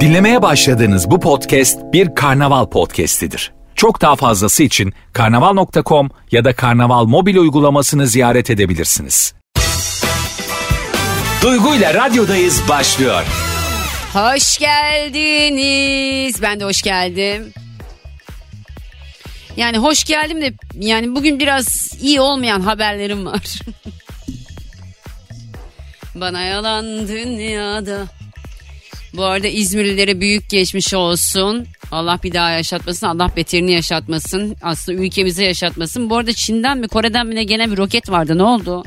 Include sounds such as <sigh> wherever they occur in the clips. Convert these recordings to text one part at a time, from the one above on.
Dinlemeye başladığınız bu podcast bir karnaval podcastidir. Çok daha fazlası için karnaval.com ya da karnaval mobil uygulamasını ziyaret edebilirsiniz. Duygu ile radyodayız başlıyor. Hoş geldiniz. Ben de hoş geldim. Yani hoş geldim de yani bugün biraz iyi olmayan haberlerim var. <laughs> Bana yalan dünyada. Bu arada İzmirlilere büyük geçmiş olsun. Allah bir daha yaşatmasın. Allah beterini yaşatmasın. Aslında ülkemize yaşatmasın. Bu arada Çin'den mi Kore'den mi ne gene bir roket vardı. Ne oldu?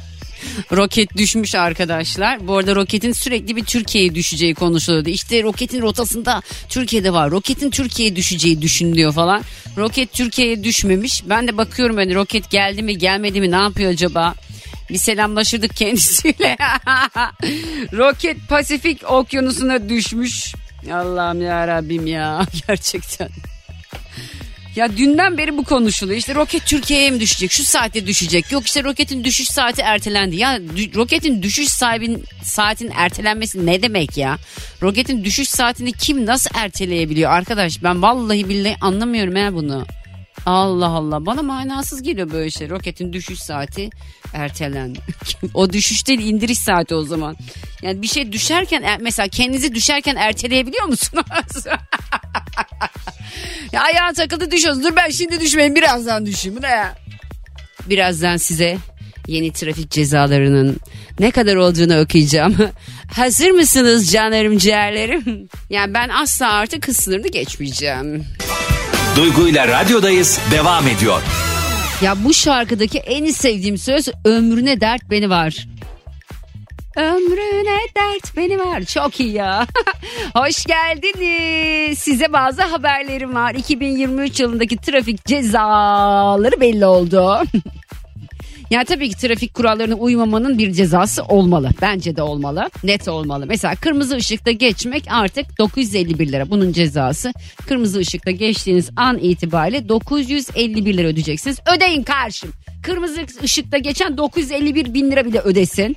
Roket düşmüş arkadaşlar. Bu arada roketin sürekli bir Türkiye'ye düşeceği konuşuluyordu. İşte roketin rotasında Türkiye'de var. Roketin Türkiye'ye düşeceği düşünülüyor falan. Roket Türkiye'ye düşmemiş. Ben de bakıyorum hani roket geldi mi gelmedi mi ne yapıyor acaba? Bir selamlaşırdık kendisiyle. <laughs> roket Pasifik okyanusuna düşmüş. Allah'ım ya Rabbim ya <laughs> gerçekten. Ya dünden beri bu konuşuluyor. İşte roket Türkiye'ye mi düşecek? Şu saatte düşecek. Yok işte roketin düşüş saati ertelendi. Ya dü- roketin düşüş sahibin saatin ertelenmesi ne demek ya? Roketin düşüş saatini kim nasıl erteleyebiliyor arkadaş? Ben vallahi billahi anlamıyorum ya bunu. Allah Allah bana manasız geliyor böyle şey. Roketin düşüş saati ertelendi. <laughs> o düşüş değil indiriş saati o zaman. Yani bir şey düşerken er- mesela kendinizi düşerken erteleyebiliyor musunuz? <laughs> ya ayağın takıldı düşüyorsun. Dur ben şimdi düşmeyeyim birazdan düşeyim. Ne ya? Birazdan size yeni trafik cezalarının ne kadar olduğunu okuyacağım. <laughs> Hazır mısınız canlarım ciğerlerim? Yani ben asla artık hız sınırını geçmeyeceğim. Duygu ile radyodayız devam ediyor. Ya bu şarkıdaki en sevdiğim söz ömrüne dert beni var. Ömrüne dert beni var. Çok iyi ya. <laughs> Hoş geldiniz. Size bazı haberlerim var. 2023 yılındaki trafik cezaları belli oldu. <laughs> Yani tabii ki trafik kurallarına uymamanın bir cezası olmalı. Bence de olmalı. Net olmalı. Mesela kırmızı ışıkta geçmek artık 951 lira. Bunun cezası. Kırmızı ışıkta geçtiğiniz an itibariyle 951 lira ödeyeceksiniz. Ödeyin karşım. Kırmızı ışıkta geçen 951 bin lira bile ödesin.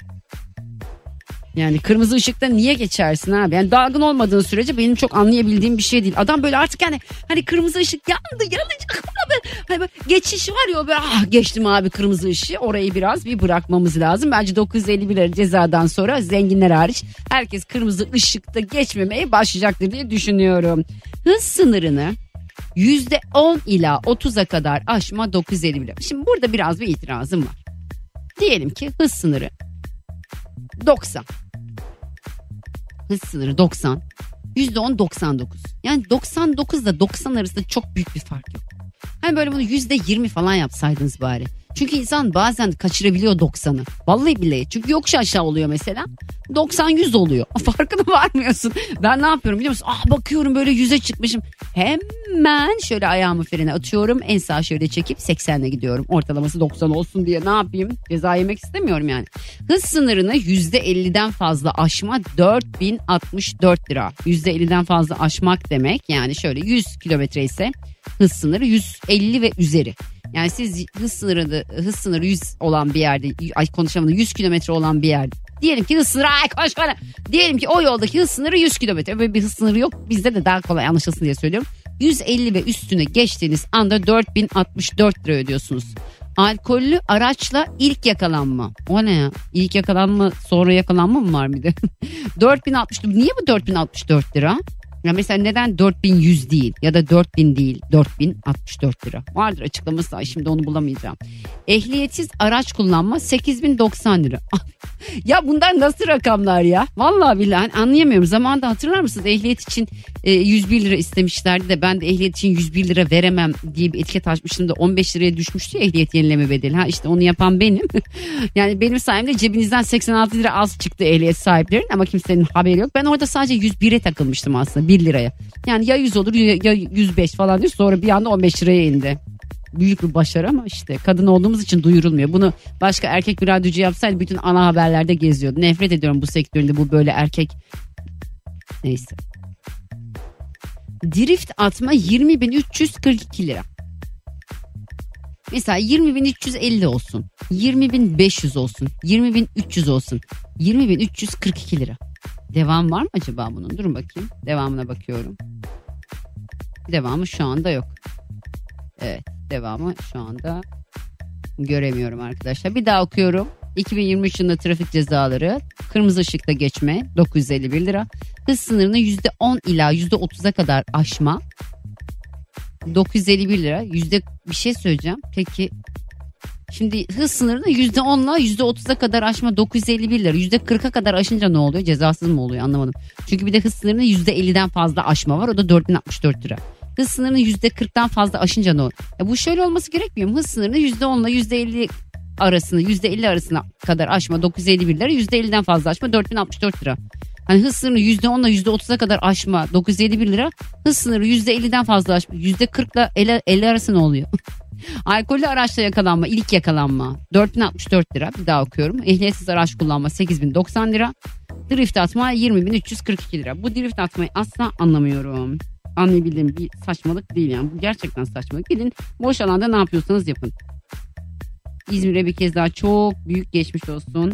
Yani kırmızı ışıkta niye geçersin abi? Yani dalgın olmadığın sürece benim çok anlayabildiğim bir şey değil. Adam böyle artık yani hani kırmızı ışık yandı yanacak abi. Hani böyle geçiş var ya böyle ah geçtim abi kırmızı ışığı. Orayı biraz bir bırakmamız lazım. Bence 951 lira cezadan sonra zenginler hariç herkes kırmızı ışıkta geçmemeye başlayacaktır diye düşünüyorum. Hız sınırını %10 ila 30'a kadar aşma 951 lira. Şimdi burada biraz bir itirazım var. Diyelim ki hız sınırı 90 hız sınırı 90. %10 99. Yani 99 ile 90 arasında çok büyük bir fark yok. Hani böyle bunu %20 falan yapsaydınız bari. Çünkü insan bazen kaçırabiliyor 90'ı. Vallahi billahi. Çünkü yokuş aşağı oluyor mesela. 90-100 oluyor. <laughs> Farkına varmıyorsun. Ben ne yapıyorum biliyor musun? Ah bakıyorum böyle 100'e çıkmışım. Hemen şöyle ayağımı frene atıyorum. En sağ şöyle çekip 80'le gidiyorum. Ortalaması 90 olsun diye ne yapayım? Ceza yemek istemiyorum yani. Hız sınırını %50'den fazla aşma 4064 lira. %50'den fazla aşmak demek yani şöyle 100 kilometre ise hız sınırı 150 ve üzeri. Yani siz hız sınırı hız sınırı 100 olan bir yerde ay konuşamadım 100 kilometre olan bir yerde Diyelim ki hız sınırı ay koş bana. Diyelim ki o yoldaki hız sınırı 100 kilometre. Böyle bir hız sınırı yok. Bizde de daha kolay anlaşılsın diye söylüyorum. 150 ve üstüne geçtiğiniz anda 4064 lira ödüyorsunuz. Alkollü araçla ilk yakalanma. O ne ya? İlk yakalanma sonra yakalanma mı var bir de? <laughs> 4064 niye bu 4064 lira? Ya mesela neden 4100 değil ya da 4000 değil 4064 lira. Vardır açıklaması da şimdi onu bulamayacağım. Ehliyetsiz araç kullanma 8090 lira. <laughs> ya bunlar nasıl rakamlar ya? Vallahi billahi anlayamıyorum. Zamanında hatırlar mısınız ehliyet için e, 101 lira istemişlerdi de ben de ehliyet için 101 lira veremem diye bir etiket açmıştım da 15 liraya düşmüştü ya ehliyet yenileme bedeli. Ha işte onu yapan benim. <laughs> yani benim sayemde cebinizden 86 lira az çıktı ehliyet sahiplerinin ama kimsenin haberi yok. Ben orada sadece 101'e takılmıştım aslında 1 liraya. Yani ya 100 olur ya 105 falan diyor sonra bir anda 15 liraya indi büyük bir başarı ama işte kadın olduğumuz için duyurulmuyor. Bunu başka erkek bir radyocu yapsaydı bütün ana haberlerde geziyordu. Nefret ediyorum bu sektöründe bu böyle erkek. Neyse. Drift atma 20.342 lira. Mesela 20.350 olsun. 20.500 olsun. 20.300 olsun. 20.342 lira. Devam var mı acaba bunun? Durun bakayım. Devamına bakıyorum. Devamı şu anda yok. Evet devamı şu anda göremiyorum arkadaşlar. Bir daha okuyorum. 2023 yılında trafik cezaları kırmızı ışıkta geçme 951 lira. Hız sınırını %10 ila %30'a kadar aşma 951 lira. Yüzde bir şey söyleyeceğim. Peki Şimdi hız sınırını %10'la %30'a kadar aşma 951 lira. %40'a kadar aşınca ne oluyor? Cezasız mı oluyor anlamadım. Çünkü bir de hız sınırını %50'den fazla aşma var. O da 4064 lira. Hız sınırını %40'dan fazla aşınca ne oluyor? Ya bu şöyle olması gerekmiyor mu? Hız sınırını %10'la %50 arasını %50 arasına kadar aşma 951 lira. %50'den fazla aşma 4064 lira. Hani hız sınırı %10 ile %30'a kadar aşma 951 lira. Hız sınırı %50'den fazla aşma %40 ile 50, 50 arası ne oluyor? <laughs> Alkollü araçla yakalanma, ilk yakalanma 4064 lira. Bir daha okuyorum. Ehliyetsiz araç kullanma 8090 lira. Drift atma 20342 lira. Bu drift atmayı asla anlamıyorum. Anlayabildiğim bir saçmalık değil yani. Bu gerçekten saçmalık. Gidin boş alanda ne yapıyorsanız yapın. İzmir'e bir kez daha çok büyük geçmiş olsun.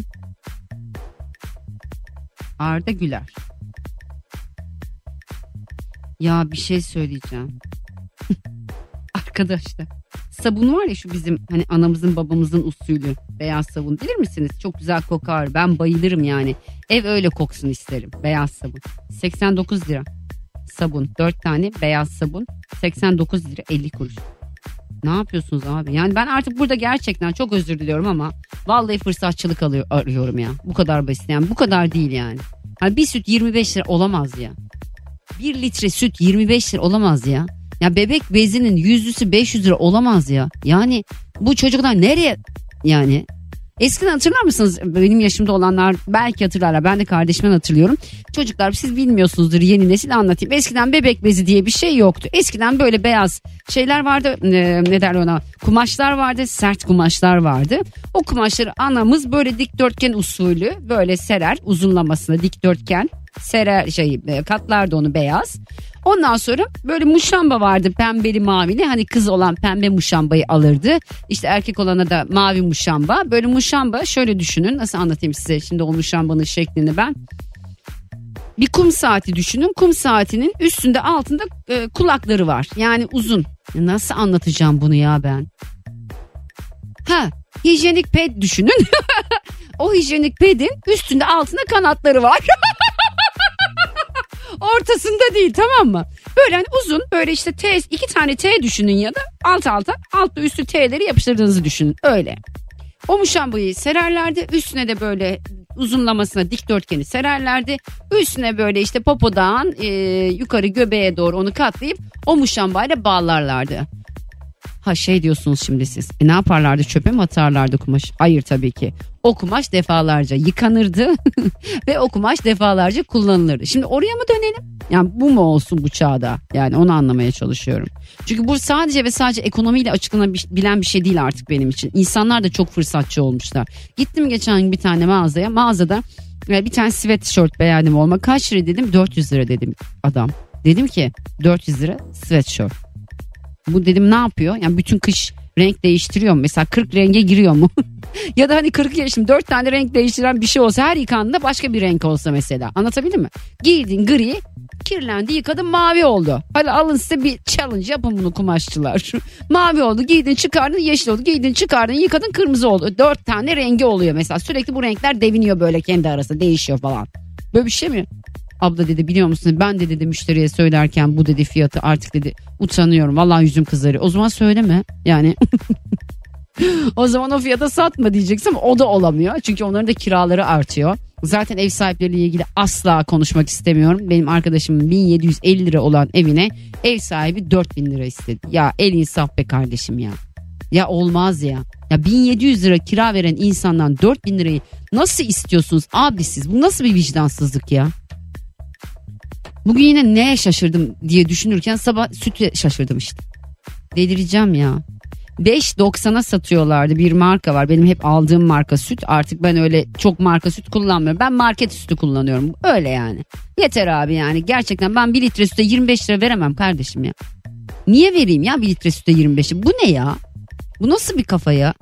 Arda Güler. Ya bir şey söyleyeceğim. <laughs> Arkadaşlar sabun var ya şu bizim hani anamızın babamızın usulü beyaz sabun bilir misiniz? Çok güzel kokar ben bayılırım yani. Ev öyle koksun isterim beyaz sabun. 89 lira sabun 4 tane beyaz sabun 89 lira 50 kuruş. Ne yapıyorsunuz abi? Yani ben artık burada gerçekten çok özür diliyorum ama vallahi fırsatçılık alıyor, arıyorum ya. Bu kadar basit yani bu kadar değil yani. Hani bir süt 25 lira olamaz ya. Bir litre süt 25 lira olamaz ya. Ya bebek bezinin yüzlüsü 500 lira olamaz ya. Yani bu çocuklar nereye yani Eskiden hatırlar mısınız? Benim yaşımda olanlar belki hatırlarlar. Ben de kardeşimden hatırlıyorum. Çocuklar siz bilmiyorsunuzdur yeni nesil anlatayım. Eskiden bebek bezi diye bir şey yoktu. Eskiden böyle beyaz şeyler vardı. E, ne derler ona? Kumaşlar vardı. Sert kumaşlar vardı. O kumaşları anamız böyle dikdörtgen usulü böyle serer uzunlamasına dikdörtgen serer şey e, katlardı onu beyaz. Ondan sonra böyle muşamba vardı pembeli mavili. Hani kız olan pembe muşambayı alırdı. İşte erkek olana da mavi muşamba. Böyle muşamba şöyle düşünün. Nasıl anlatayım size şimdi o muşambanın şeklini ben. Bir kum saati düşünün. Kum saatinin üstünde altında e, kulakları var. Yani uzun. Nasıl anlatacağım bunu ya ben? Ha hijyenik ped düşünün. <laughs> o hijyenik pedin üstünde altında kanatları var. <laughs> ortasında değil tamam mı? Böyle hani uzun böyle işte T iki tane T düşünün ya da alt alta altta üstü T'leri yapıştırdığınızı düşünün öyle. O muşambayı sererlerdi üstüne de böyle uzunlamasına dikdörtgeni sererlerdi. Üstüne böyle işte popodan e, yukarı göbeğe doğru onu katlayıp o muşambayla bağlarlardı. Ha şey diyorsunuz şimdi siz. E ne yaparlardı çöpe mi atarlardı kumaş? Hayır tabii ki. O kumaş defalarca yıkanırdı <laughs> ve o kumaş defalarca kullanılırdı. Şimdi oraya mı dönelim? Yani bu mu olsun bu çağda? Yani onu anlamaya çalışıyorum. Çünkü bu sadece ve sadece ekonomiyle açıklanabilen bir şey değil artık benim için. İnsanlar da çok fırsatçı olmuşlar. Gittim geçen bir tane mağazaya. Mağazada bir tane sweatshirt beğendim olma. Kaç lira dedim? 400 lira dedim adam. Dedim ki 400 lira sweatshirt. Bu dedim ne yapıyor? Yani bütün kış renk değiştiriyor mu? Mesela 40 renge giriyor mu? <laughs> ya da hani 40 yaşım 4 tane renk değiştiren bir şey olsa her yıkandığında başka bir renk olsa mesela. Anlatabildim mi? Giydin gri kirlendi yıkadın mavi oldu. Hadi alın size bir challenge yapın bunu kumaşçılar. <laughs> mavi oldu giydin çıkardın yeşil oldu giydin çıkardın yıkadın kırmızı oldu. Dört tane rengi oluyor mesela sürekli bu renkler deviniyor böyle kendi arasında değişiyor falan. Böyle bir şey mi? Abla dedi biliyor musun ben de dedi müşteriye söylerken bu dedi fiyatı artık dedi utanıyorum. Vallahi yüzüm kızarıyor. O zaman söyleme yani. <laughs> o zaman o fiyata satma diyeceksin o da olamıyor. Çünkü onların da kiraları artıyor. Zaten ev sahipleriyle ilgili asla konuşmak istemiyorum. Benim arkadaşımın 1750 lira olan evine ev sahibi 4000 lira istedi. Ya el insaf be kardeşim ya. Ya olmaz ya. Ya 1700 lira kira veren insandan 4000 lirayı nasıl istiyorsunuz abi siz? Bu nasıl bir vicdansızlık ya? Bugün yine neye şaşırdım diye düşünürken sabah süte şaşırdım işte. Delireceğim ya. 5.90'a satıyorlardı bir marka var. Benim hep aldığım marka süt. Artık ben öyle çok marka süt kullanmıyorum. Ben market sütü kullanıyorum. Öyle yani. Yeter abi yani. Gerçekten ben bir litre süte 25 lira veremem kardeşim ya. Niye vereyim ya bir litre süte 25'i? Bu ne ya? Bu nasıl bir kafa ya?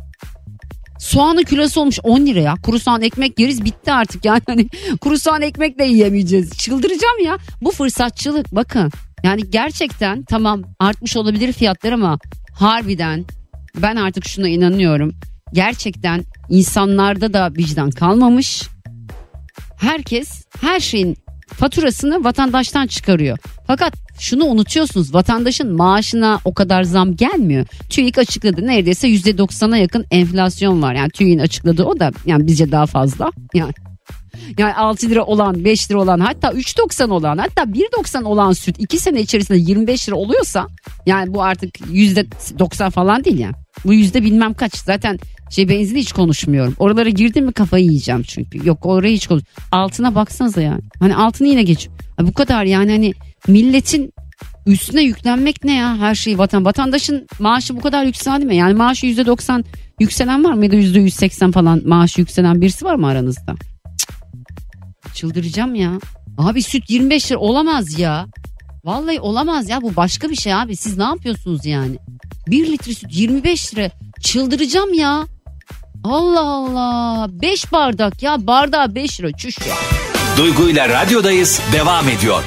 Soğanın kilosu olmuş 10 lira ya. Kuru soğan ekmek yeriz bitti artık yani. Hani <laughs> kuru soğan ekmek de yiyemeyeceğiz. Çıldıracağım ya. Bu fırsatçılık bakın. Yani gerçekten tamam artmış olabilir fiyatlar ama harbiden ben artık şuna inanıyorum. Gerçekten insanlarda da vicdan kalmamış. Herkes her şeyin faturasını vatandaştan çıkarıyor. Fakat şunu unutuyorsunuz vatandaşın maaşına o kadar zam gelmiyor. TÜİK açıkladı neredeyse %90'a yakın enflasyon var. Yani TÜİK'in açıkladığı o da yani bizce daha fazla. Yani yani 6 lira olan 5 lira olan hatta 3.90 olan hatta 1.90 olan süt 2 sene içerisinde 25 lira oluyorsa yani bu artık %90 falan değil yani. Bu yüzde bilmem kaç zaten şey benzini hiç konuşmuyorum. Oralara girdim mi kafayı yiyeceğim çünkü. Yok orayı hiç konuş. Altına baksanıza yani. Hani altını yine geç. Bu kadar yani hani milletin üstüne yüklenmek ne ya her şeyi vatan vatandaşın maaşı bu kadar yükseldi mi? Yani maaşı yüzde doksan yükselen var mı ya yüzde yüz seksen falan maaşı yükselen birisi var mı aranızda? Cık. Çıldıracağım ya. Abi süt 25 lira olamaz ya. Vallahi olamaz ya bu başka bir şey abi. Siz ne yapıyorsunuz yani? 1 litre süt 25 lira. Çıldıracağım ya. Allah Allah. 5 bardak ya. Bardağı 5 lira. Çüş ya. Duygu ile radyodayız devam ediyor.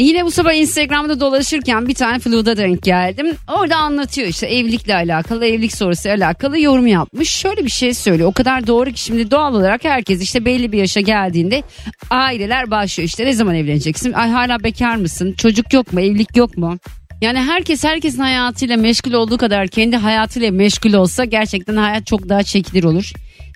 Yine bu sabah Instagram'da dolaşırken bir tane Flu'da denk geldim. Orada anlatıyor işte evlilikle alakalı, evlilik sorusu alakalı yorum yapmış. Şöyle bir şey söylüyor. O kadar doğru ki şimdi doğal olarak herkes işte belli bir yaşa geldiğinde aileler başlıyor. işte ne zaman evleneceksin? Ay hala bekar mısın? Çocuk yok mu? Evlilik yok mu? Yani herkes herkesin hayatıyla meşgul olduğu kadar kendi hayatıyla meşgul olsa gerçekten hayat çok daha çekilir olur.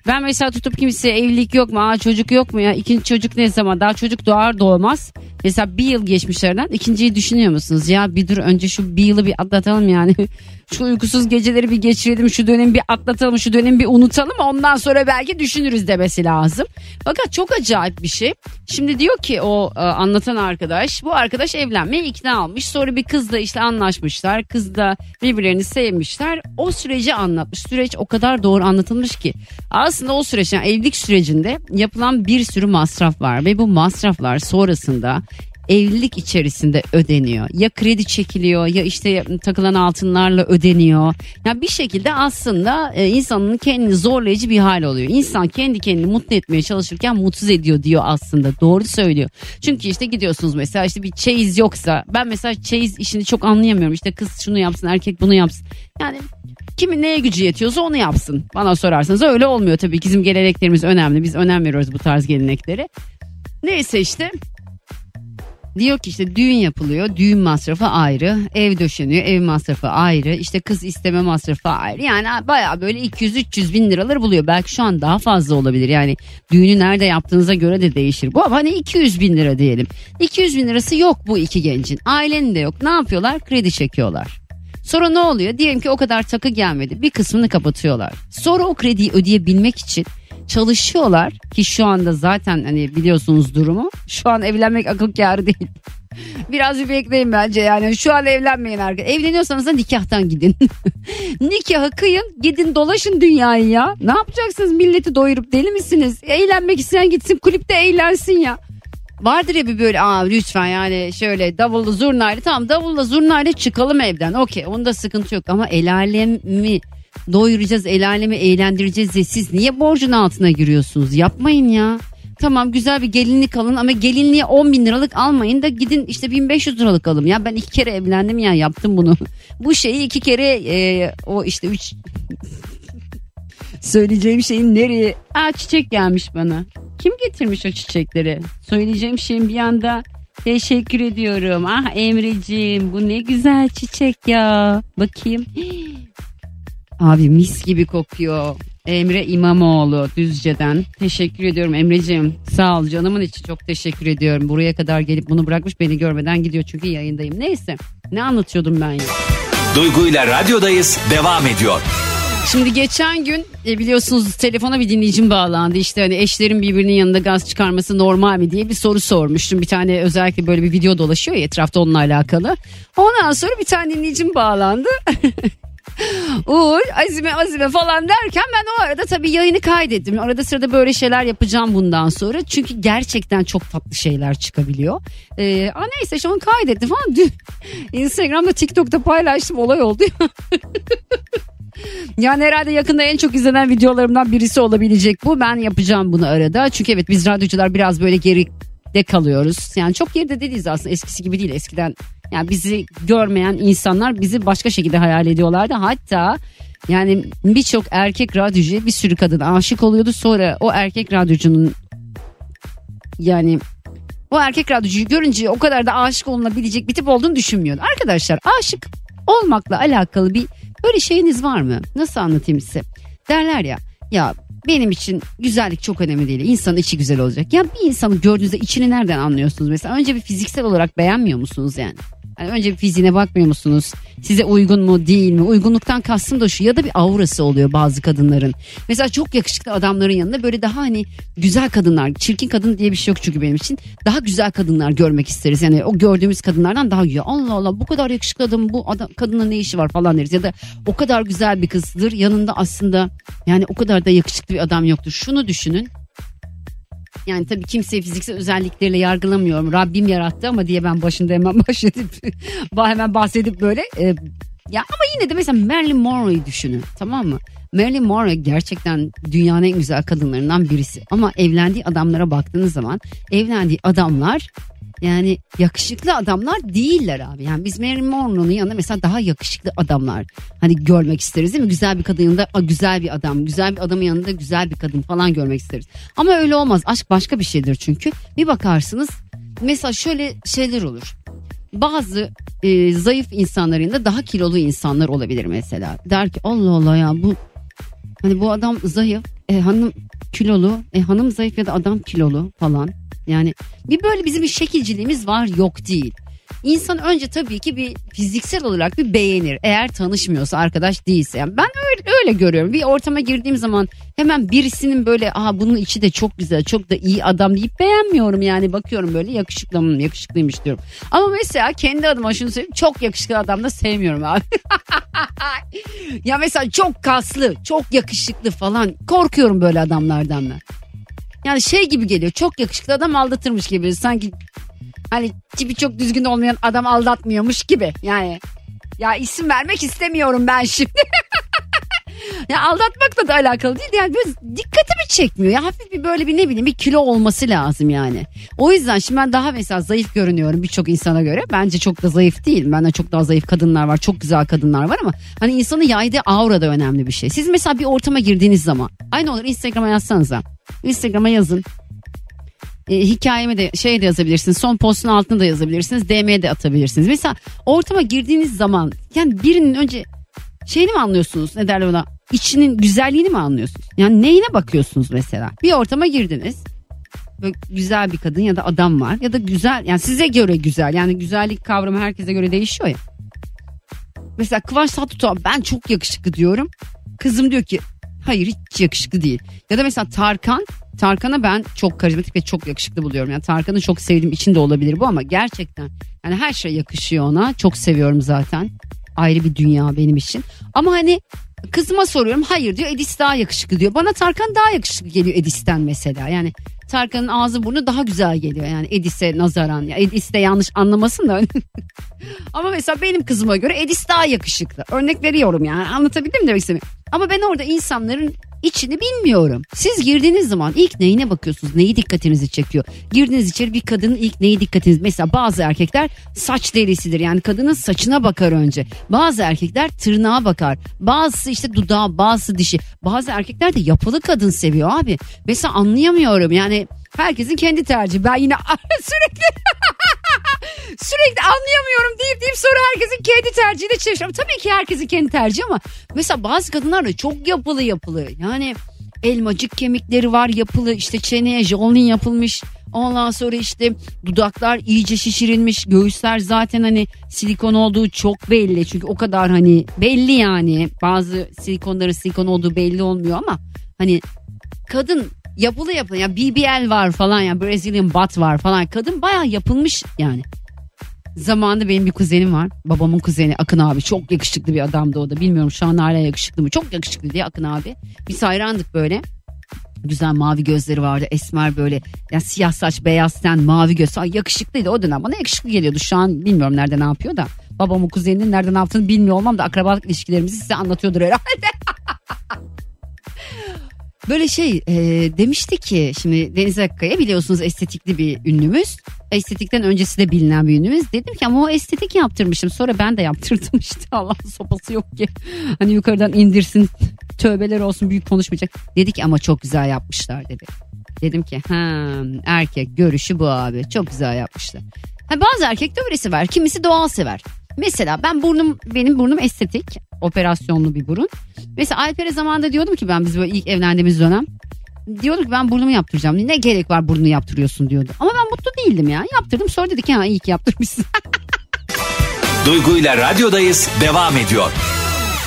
Ben mesela tutup kimse evlilik yok mu? Aa çocuk yok mu ya? İkinci çocuk ne zaman? Daha çocuk doğar doğmaz. Mesela bir yıl geçmişlerden ikinciyi düşünüyor musunuz? Ya bir dur önce şu bir yılı bir atlatalım yani. <laughs> şu uykusuz geceleri bir geçirelim. Şu dönemi bir atlatalım. Şu dönemi bir unutalım. Ondan sonra belki düşünürüz demesi lazım. Fakat çok acayip bir şey. Şimdi diyor ki o e, anlatan arkadaş. Bu arkadaş evlenmeye ikna almış. Sonra bir kızla işte anlaşmışlar. Kız da birbirlerini sevmişler. O süreci anlatmış. Süreç o kadar doğru anlatılmış ki. Aslında o süreç yani evlilik sürecinde yapılan bir sürü masraf var. Ve bu masraflar sonrasında evlilik içerisinde ödeniyor. Ya kredi çekiliyor ya işte takılan altınlarla ödeniyor. Ya bir şekilde aslında e, insanın kendini zorlayıcı bir hal oluyor. İnsan kendi kendini mutlu etmeye çalışırken mutsuz ediyor diyor aslında. Doğru söylüyor. Çünkü işte gidiyorsunuz mesela işte bir çeyiz yoksa ben mesela çeyiz işini çok anlayamıyorum. İşte kız şunu yapsın erkek bunu yapsın. Yani kimin neye gücü yetiyorsa onu yapsın. Bana sorarsanız öyle olmuyor tabii. Bizim geleneklerimiz önemli. Biz önem veriyoruz bu tarz gelenekleri. Neyse işte Diyor ki işte düğün yapılıyor. Düğün masrafı ayrı. Ev döşeniyor. Ev masrafı ayrı. işte kız isteme masrafı ayrı. Yani baya böyle 200-300 bin liraları buluyor. Belki şu an daha fazla olabilir. Yani düğünü nerede yaptığınıza göre de değişir. Bu ama hani 200 bin lira diyelim. 200 bin lirası yok bu iki gencin. Ailenin de yok. Ne yapıyorlar? Kredi çekiyorlar. Sonra ne oluyor? Diyelim ki o kadar takı gelmedi. Bir kısmını kapatıyorlar. Sonra o krediyi ödeyebilmek için çalışıyorlar ki şu anda zaten hani biliyorsunuz durumu. Şu an evlenmek akıl kârı değil. <laughs> Biraz bir bekleyin bence yani şu an evlenmeyin arkadaşlar. Evleniyorsanız da nikahtan gidin. <laughs> Nikahı kıyın gidin dolaşın dünyayı ya. Ne yapacaksınız milleti doyurup deli misiniz? Eğlenmek isteyen gitsin kulüpte eğlensin ya. Vardır ya bir böyle aa lütfen yani şöyle davullu zurnayla tamam davulla zurnayla çıkalım evden okey onda sıkıntı yok ama el alemi doyuracağız el alemi eğlendireceğiz diye siz niye borcun altına giriyorsunuz yapmayın ya. Tamam güzel bir gelinlik alın ama gelinliğe 10 bin liralık almayın da gidin işte 1500 liralık alın. Ya ben iki kere evlendim ya yaptım bunu. <laughs> Bu şeyi iki kere e, o işte üç <laughs> söyleyeceğim şeyin nereye? Aa çiçek gelmiş bana. Kim getirmiş o çiçekleri? Söyleyeceğim şeyin bir anda teşekkür ediyorum. Ah Emreciğim bu ne güzel çiçek ya. Bakayım. <gasps> Abi mis gibi kokuyor. Emre İmamoğlu Düzce'den. Teşekkür ediyorum Emre'ciğim. Sağ ol canımın içi çok teşekkür ediyorum. Buraya kadar gelip bunu bırakmış beni görmeden gidiyor çünkü yayındayım. Neyse ne anlatıyordum ben ya. Duygu ile radyodayız devam ediyor. Şimdi geçen gün e, biliyorsunuz telefona bir dinleyicim bağlandı. İşte hani eşlerin birbirinin yanında gaz çıkarması normal mi diye bir soru sormuştum. Bir tane özellikle böyle bir video dolaşıyor ya etrafta onunla alakalı. Ondan sonra bir tane dinleyicim bağlandı. <laughs> Uğur azime azime falan derken ben o arada tabii yayını kaydettim. Arada sırada böyle şeyler yapacağım bundan sonra. Çünkü gerçekten çok tatlı şeyler çıkabiliyor. Ee, aa neyse şu an kaydettim falan. Dün Instagram'da TikTok'ta paylaştım olay oldu. <laughs> Yani herhalde yakında en çok izlenen videolarımdan birisi olabilecek bu. Ben yapacağım bunu arada. Çünkü evet biz radyocular biraz böyle geride kalıyoruz. Yani çok geride değiliz aslında eskisi gibi değil. Eskiden yani bizi görmeyen insanlar bizi başka şekilde hayal ediyorlardı. Hatta yani birçok erkek radyocuya bir sürü kadın aşık oluyordu. Sonra o erkek radyocunun yani o erkek radyocuyu görünce o kadar da aşık olunabilecek bir tip olduğunu düşünmüyordu. Arkadaşlar aşık olmakla alakalı bir böyle şeyiniz var mı? Nasıl anlatayım size? Derler ya ya benim için güzellik çok önemli değil. İnsanın içi güzel olacak. Ya bir insanı gördüğünüzde içini nereden anlıyorsunuz mesela? Önce bir fiziksel olarak beğenmiyor musunuz yani? Yani önce fiziğine bakmıyor musunuz? Size uygun mu değil mi? Uygunluktan kastım da şu ya da bir aurası oluyor bazı kadınların. Mesela çok yakışıklı adamların yanında böyle daha hani güzel kadınlar, çirkin kadın diye bir şey yok çünkü benim için. Daha güzel kadınlar görmek isteriz. Yani o gördüğümüz kadınlardan daha güzel. Allah Allah bu kadar yakışıklı adam bu adam kadının ne işi var falan deriz. Ya da o kadar güzel bir kızdır yanında aslında yani o kadar da yakışıklı bir adam yoktur. Şunu düşünün. Yani tabii kimseyi fiziksel özellikleriyle yargılamıyorum. Rabbim yarattı ama diye ben başında hemen <laughs> bahsedip hemen bahsedip böyle e, ya ama yine de mesela Marilyn Monroe'yu düşünün tamam mı? Marilyn Monroe gerçekten dünyanın en güzel kadınlarından birisi. Ama evlendiği adamlara baktığınız zaman evlendiği adamlar yani yakışıklı adamlar değiller abi. Yani biz Marilyn Monroe'nun yanında mesela daha yakışıklı adamlar hani görmek isteriz değil mi? Güzel bir kadın yanında güzel bir adam, güzel bir adamın yanında güzel bir kadın falan görmek isteriz. Ama öyle olmaz. Aşk başka bir şeydir çünkü. Bir bakarsınız mesela şöyle şeyler olur. Bazı e, zayıf insanların yanında daha kilolu insanlar olabilir mesela. Der ki Allah Allah ya bu hani bu adam zayıf, e, hanım kilolu, e, hanım zayıf ya da adam kilolu falan. Yani bir böyle bizim bir şekilciliğimiz var yok değil. İnsan önce tabii ki bir fiziksel olarak bir beğenir. Eğer tanışmıyorsa arkadaş değilse. Yani ben öyle, öyle görüyorum. Bir ortama girdiğim zaman hemen birisinin böyle aha bunun içi de çok güzel çok da iyi adam deyip beğenmiyorum yani. Bakıyorum böyle yakışıklı mı yakışıklıymış diyorum. Ama mesela kendi adıma şunu söyleyeyim çok yakışıklı adam da sevmiyorum abi. <laughs> ya mesela çok kaslı çok yakışıklı falan korkuyorum böyle adamlardan ben. Yani şey gibi geliyor çok yakışıklı adam aldatırmış gibi sanki hani tipi çok düzgün olmayan adam aldatmıyormuş gibi yani. Ya isim vermek istemiyorum ben şimdi. <laughs> ya aldatmakla da alakalı değil yani böyle dikkatimi çekmiyor. Ya hafif bir böyle bir ne bileyim bir kilo olması lazım yani. O yüzden şimdi ben daha mesela zayıf görünüyorum birçok insana göre. Bence çok da zayıf değil. Bende çok daha zayıf kadınlar var. Çok güzel kadınlar var ama hani insanın yaydığı aura da önemli bir şey. Siz mesela bir ortama girdiğiniz zaman aynı olur Instagram'a yazsanıza. Instagram'a yazın. E, hikayeme de şey de yazabilirsiniz. Son postun altına da yazabilirsiniz. DM'ye de atabilirsiniz. Mesela ortama girdiğiniz zaman yani birinin önce şeyini mi anlıyorsunuz? Ne derler ona? İçinin güzelliğini mi anlıyorsunuz? Yani neyine bakıyorsunuz mesela? Bir ortama girdiniz. Böyle güzel bir kadın ya da adam var ya da güzel yani size göre güzel yani güzellik kavramı herkese göre değişiyor ya. Mesela Kıvanç Tatlıtuğ ben çok yakışıklı diyorum. Kızım diyor ki hayır hiç yakışıklı değil. Ya da mesela Tarkan Tarkan'a ben çok karizmatik ve çok yakışıklı buluyorum. Yani Tarkan'ı çok sevdiğim için de olabilir bu ama gerçekten yani her şey yakışıyor ona. Çok seviyorum zaten. Ayrı bir dünya benim için. Ama hani kızıma soruyorum hayır diyor Edis daha yakışıklı diyor. Bana Tarkan daha yakışıklı geliyor Edis'ten mesela. Yani Tarkan'ın ağzı burnu daha güzel geliyor yani Edis'e nazaran. Ya Edis de yanlış anlamasın da. <laughs> Ama mesela benim kızıma göre Edis daha yakışıklı. Örnek veriyorum yani anlatabildim mi demek istemiyorum. Ama ben orada insanların içini bilmiyorum. Siz girdiğiniz zaman ilk neyine bakıyorsunuz? Neyi dikkatinizi çekiyor? Girdiğiniz içeri bir kadının ilk neyi dikkatiniz? Mesela bazı erkekler saç derisidir. Yani kadının saçına bakar önce. Bazı erkekler tırnağa bakar. Bazısı işte dudağı, bazısı dişi. Bazı erkekler de yapılı kadın seviyor abi. Mesela anlayamıyorum yani herkesin kendi tercihi. Ben yine <laughs> sürekli <laughs> sürekli anlayamıyorum deyip deyip sonra herkesin kendi tercihini çalışıyorum. Tabii ki herkesin kendi tercihi ama mesela bazı kadınlar da çok yapılı yapılı. Yani elmacık kemikleri var yapılı işte çeneye jolin yapılmış. Ondan sonra işte dudaklar iyice şişirilmiş. Göğüsler zaten hani silikon olduğu çok belli. Çünkü o kadar hani belli yani. Bazı silikonların silikon olduğu belli olmuyor ama hani kadın yapılı yapılı. Yani BBL var falan ya yani Brazilian butt var falan. Kadın baya yapılmış yani. Zamanında benim bir kuzenim var. Babamın kuzeni Akın abi. Çok yakışıklı bir adamdı o da. Bilmiyorum şu an hala yakışıklı mı? Çok yakışıklı diye Akın abi. Biz hayrandık böyle. Güzel mavi gözleri vardı. Esmer böyle. Yani siyah saç, beyaz ten, mavi göz. Ay, yakışıklıydı o dönem. Bana yakışıklı geliyordu. Şu an bilmiyorum nerede ne yapıyor da. babamın kuzeninin nereden ne yaptığını bilmiyor olmam da akrabalık ilişkilerimizi size anlatıyordur herhalde. <laughs> Böyle şey e, demişti ki şimdi Deniz Akkaya biliyorsunuz estetikli bir ünlümüz. Estetikten öncesi de bilinen bir ünlümüz. Dedim ki ama o estetik yaptırmışım. Sonra ben de yaptırdım <laughs> işte Allah'ın sopası yok ki. Hani yukarıdan indirsin tövbeler olsun büyük konuşmayacak. Dedik ama çok güzel yapmışlar dedi. Dedim ki ha erkek görüşü bu abi çok güzel yapmışlar. Ha, bazı erkek de öylesi var kimisi doğal sever. Mesela ben burnum benim burnum estetik operasyonlu bir burun. Mesela Alper'e zamanında diyordum ki ben biz böyle ilk evlendiğimiz dönem diyorduk ki ben burnumu yaptıracağım. Ne gerek var burnunu yaptırıyorsun diyordu. Ama ben mutlu değildim ya. Yaptırdım sonra dedik ya iyi ki yaptırmışsın. Duygu ile radyodayız devam ediyor.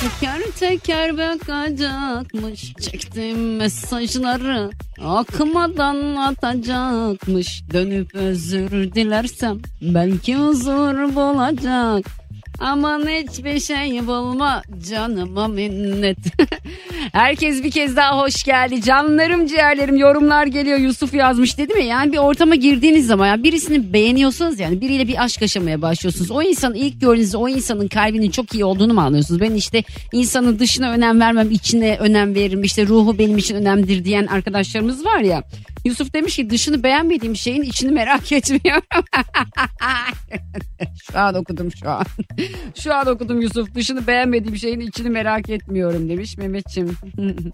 Teker teker bakacakmış. Çektim mesajları Akmadan atacakmış. Dönüp özür dilersem Belki huzur bulacak Aman hiçbir şey bulma canıma minnet. <laughs> Herkes bir kez daha hoş geldi. Canlarım ciğerlerim yorumlar geliyor Yusuf yazmış dedi mi? Yani bir ortama girdiğiniz zaman yani birisini beğeniyorsunuz yani biriyle bir aşk yaşamaya başlıyorsunuz. O insanı ilk gördüğünüzde o insanın kalbinin çok iyi olduğunu mu anlıyorsunuz? Ben işte insanın dışına önem vermem içine önem veririm işte ruhu benim için önemlidir diyen arkadaşlarımız var ya. Yusuf demiş ki dışını beğenmediğim şeyin içini merak <laughs> etmiyorum. şu an okudum şu an. şu an okudum Yusuf. Dışını beğenmediğim şeyin içini merak etmiyorum demiş Mehmetçim. <laughs>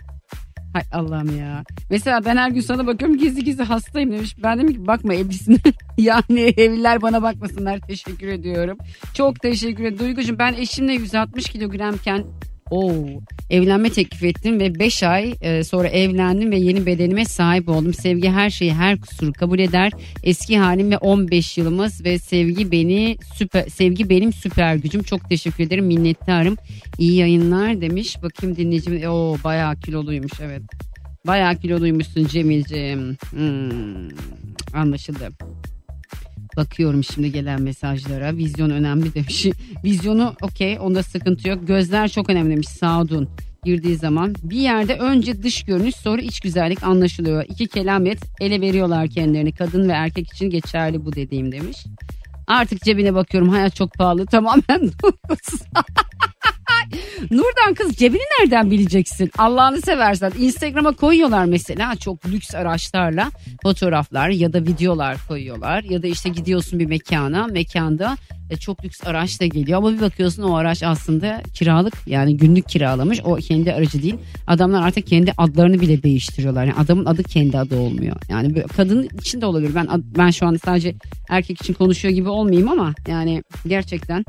Hay Allah'ım ya. Mesela ben her gün sana bakıyorum gizli gizli hastayım demiş. Ben dedim ki bakma evlisin. <laughs> yani evliler bana bakmasınlar. Teşekkür ediyorum. Çok teşekkür ederim. Duygucuğum ben eşimle 160 kilogramken Oo, evlenme teklif ettim ve 5 ay e, sonra evlendim ve yeni bedenime sahip oldum. Sevgi her şeyi her kusuru kabul eder. Eski halim ve 15 yılımız ve sevgi beni süper sevgi benim süper gücüm. Çok teşekkür ederim. Minnettarım. İyi yayınlar demiş. Bakayım dinleyicim. Oo bayağı kiloluymuş evet. Bayağı kiloluymuşsun Cemil'ciğim. Hmm, anlaşıldı. Bakıyorum şimdi gelen mesajlara. Vizyon önemli demiş. <laughs> Vizyonu okey onda sıkıntı yok. Gözler çok önemli demiş Sadun. Girdiği zaman bir yerde önce dış görünüş sonra iç güzellik anlaşılıyor. İki kelam et ele veriyorlar kendilerini. Kadın ve erkek için geçerli bu dediğim demiş. Artık cebine bakıyorum hayat çok pahalı <laughs> tamamen <laughs> <laughs> Nurdan kız cebini nereden bileceksin? Allah'ını seversen Instagram'a koyuyorlar mesela çok lüks araçlarla fotoğraflar ya da videolar koyuyorlar. Ya da işte gidiyorsun bir mekana mekanda e, çok lüks araç da geliyor ama bir bakıyorsun o araç aslında kiralık yani günlük kiralamış o kendi aracı değil. Adamlar artık kendi adlarını bile değiştiriyorlar. Yani adamın adı kendi adı olmuyor. Yani kadın için de olabilir. Ben ben şu an sadece erkek için konuşuyor gibi olmayayım ama yani gerçekten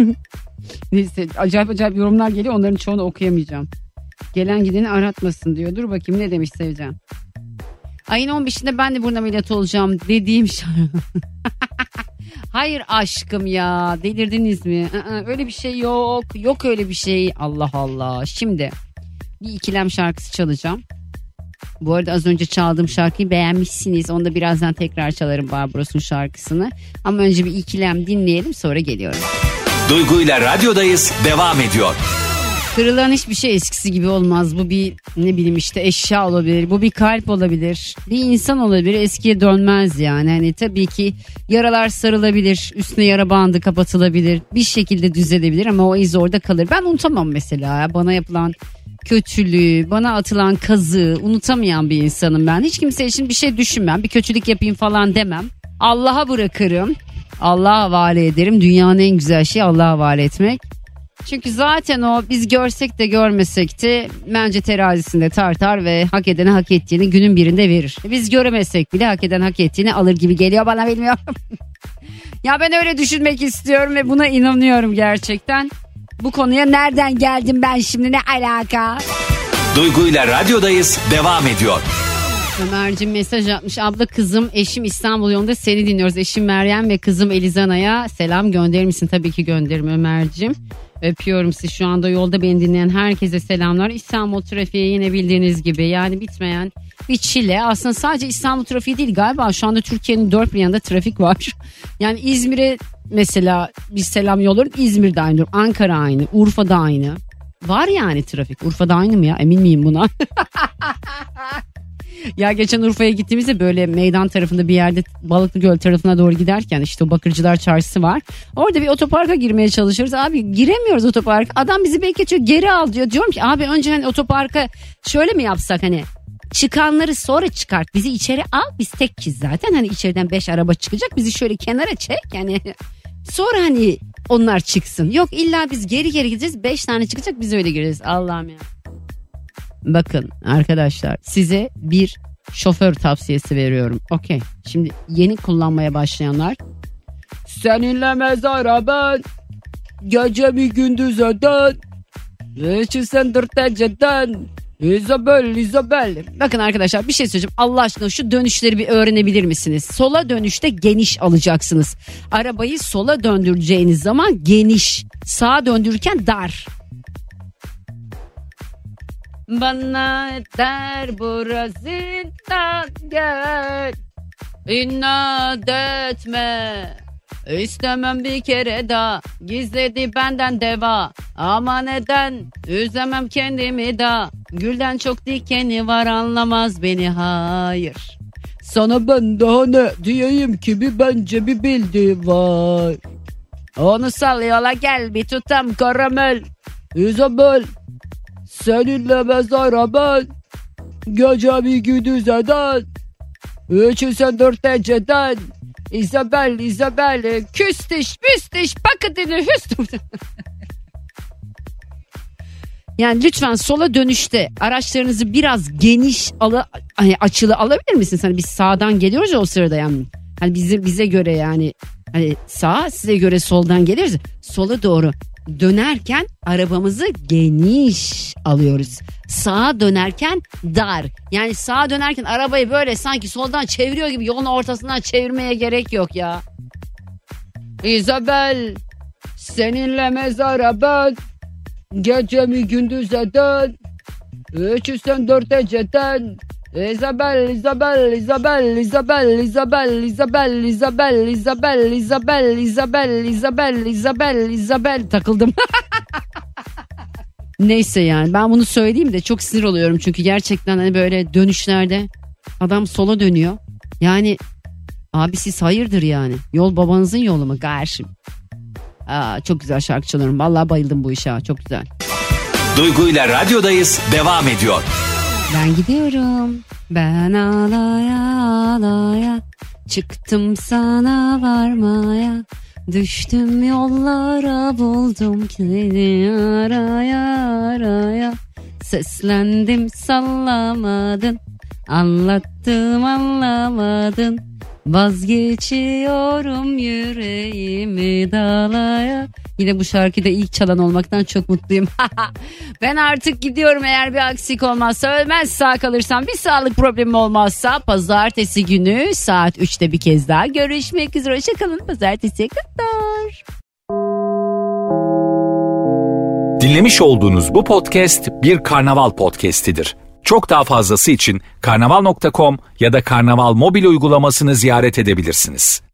<laughs> Neyse acayip acayip yorumlar geliyor onların çoğunu okuyamayacağım. Gelen gideni aratmasın diyor. Dur bakayım ne demiş Sevcan. Ayın 15'inde ben de burun ameliyatı olacağım dediğim şarkı. <laughs> Hayır aşkım ya delirdiniz mi? Öyle bir şey yok. Yok öyle bir şey. Allah Allah. Şimdi bir ikilem şarkısı çalacağım. Bu arada az önce çaldığım şarkıyı beğenmişsiniz. Onu da birazdan tekrar çalarım Barbaros'un şarkısını. Ama önce bir ikilem dinleyelim sonra geliyorum. Duygu ile radyodayız devam ediyor. Kırılan hiçbir şey eskisi gibi olmaz. Bu bir ne bileyim işte eşya olabilir. Bu bir kalp olabilir. Bir insan olabilir. Eskiye dönmez yani. Hani tabii ki yaralar sarılabilir. Üstüne yara bandı kapatılabilir. Bir şekilde düzelebilir ama o iz orada kalır. Ben unutamam mesela. Bana yapılan kötülüğü, bana atılan kazığı unutamayan bir insanım ben. Hiç kimse için bir şey düşünmem. Bir kötülük yapayım falan demem. Allah'a bırakırım. Allah'a havale ederim. Dünyanın en güzel şeyi Allah'a havale etmek. Çünkü zaten o biz görsek de görmesek de bence terazisinde tartar ve hak edene hak ettiğini günün birinde verir. Biz göremezsek bile hak eden hak ettiğini alır gibi geliyor bana bilmiyorum. <laughs> ya ben öyle düşünmek istiyorum ve buna inanıyorum gerçekten. Bu konuya nereden geldim ben şimdi ne alaka? Duygu ile radyodayız devam ediyor. Ömer'cim mesaj atmış. Abla kızım eşim İstanbul yolunda seni dinliyoruz. Eşim Meryem ve kızım Elizana'ya selam gönderir misin? Tabii ki gönderirim Ömer'cim. Öpüyorum sizi şu anda yolda beni dinleyen herkese selamlar. İstanbul trafiği yine bildiğiniz gibi yani bitmeyen bir çile. Aslında sadece İstanbul trafiği değil galiba şu anda Türkiye'nin dört bir yanında trafik var. <laughs> Yani İzmir'e mesela bir selam yolluyorum. İzmir'de aynı, Ankara aynı, Urfa'da aynı. Var yani trafik. Urfa'da aynı mı ya? Emin miyim buna? <laughs> ya geçen Urfa'ya gittiğimizde böyle meydan tarafında bir yerde Balıklı Göl tarafına doğru giderken işte o Bakırcılar Çarşısı var. Orada bir otoparka girmeye çalışıyoruz. Abi giremiyoruz otoparka. Adam bizi bekletiyor geri al diyor. Diyorum ki abi önce hani otoparka şöyle mi yapsak hani çıkanları sonra çıkart. Bizi içeri al biz tek kişi zaten. Hani içeriden beş araba çıkacak bizi şöyle kenara çek. Yani <laughs> sonra hani onlar çıksın. Yok illa biz geri geri gideceğiz. Beş tane çıkacak biz öyle gireceğiz. Allah'ım ya. Bakın arkadaşlar size bir şoför tavsiyesi veriyorum. Okey. Şimdi yeni kullanmaya başlayanlar. Seninle mezara ben. Gece bir gündüz öden. Geçirsen dört eceden. Isabel, Isabel. Bakın arkadaşlar bir şey söyleyeceğim. Allah aşkına şu dönüşleri bir öğrenebilir misiniz? Sola dönüşte geniş alacaksınız. Arabayı sola döndüreceğiniz zaman geniş. Sağa döndürürken dar. Bana der burasından gel. İnat etme. İstemem bir kere daha gizledi benden deva ama neden üzemem kendimi da gülden çok dikeni var anlamaz beni hayır. Sana ben daha ne diyeyim ki bir bence bir bildiği var. Onu sallıyorlar gel bir tutam karamel. Isabel seninle mezara ben gece bir gündüz eden. Üçü sen dört eceden. Isabel, Isabel, küstüş, müstüş, paketini hüstüm. <laughs> yani lütfen sola dönüşte araçlarınızı biraz geniş ala, hani açılı alabilir misiniz? Hani biz sağdan geliyoruz ya o sırada yani. Hani bize bize göre yani hani sağ size göre soldan geliyoruz. Sola doğru dönerken arabamızı geniş alıyoruz. Sağa dönerken dar. Yani sağa dönerken arabayı böyle sanki soldan çeviriyor gibi yolun ortasından çevirmeye gerek yok ya. Isabel seninle mezara ben gecemi gündüz eden üçü sen dört eceden Isabel, Isabel, Isabel, Isabel, Isabel, Isabel, Isabel, Isabel, Isabel, Isabel, Isabel, Isabel, Isabel takıldım. Neyse yani ben bunu söyleyeyim de çok sinir oluyorum çünkü gerçekten hani böyle dönüşlerde adam sola dönüyor. Yani abi siz hayırdır yani. Yol babanızın yolu mu karşım? Aa, çok güzel şarkı çalıyorum. Vallahi bayıldım bu işe. Çok güzel. Duygu ile radyodayız devam ediyor. Ben gidiyorum. Ben ağlaya ağlaya çıktım sana varmaya. Düştüm yollara buldum seni araya araya. Seslendim sallamadın. Anlattım anlamadın. Vazgeçiyorum yüreğimi dalaya. Yine bu şarkıda ilk çalan olmaktan çok mutluyum. <laughs> ben artık gidiyorum eğer bir aksik olmazsa ölmez sağ kalırsam bir sağlık problemi olmazsa pazartesi günü saat 3'te bir kez daha görüşmek üzere. Hoşçakalın pazartesiye kadar. Dinlemiş olduğunuz bu podcast bir karnaval podcastidir. Çok daha fazlası için karnaval.com ya da karnaval mobil uygulamasını ziyaret edebilirsiniz.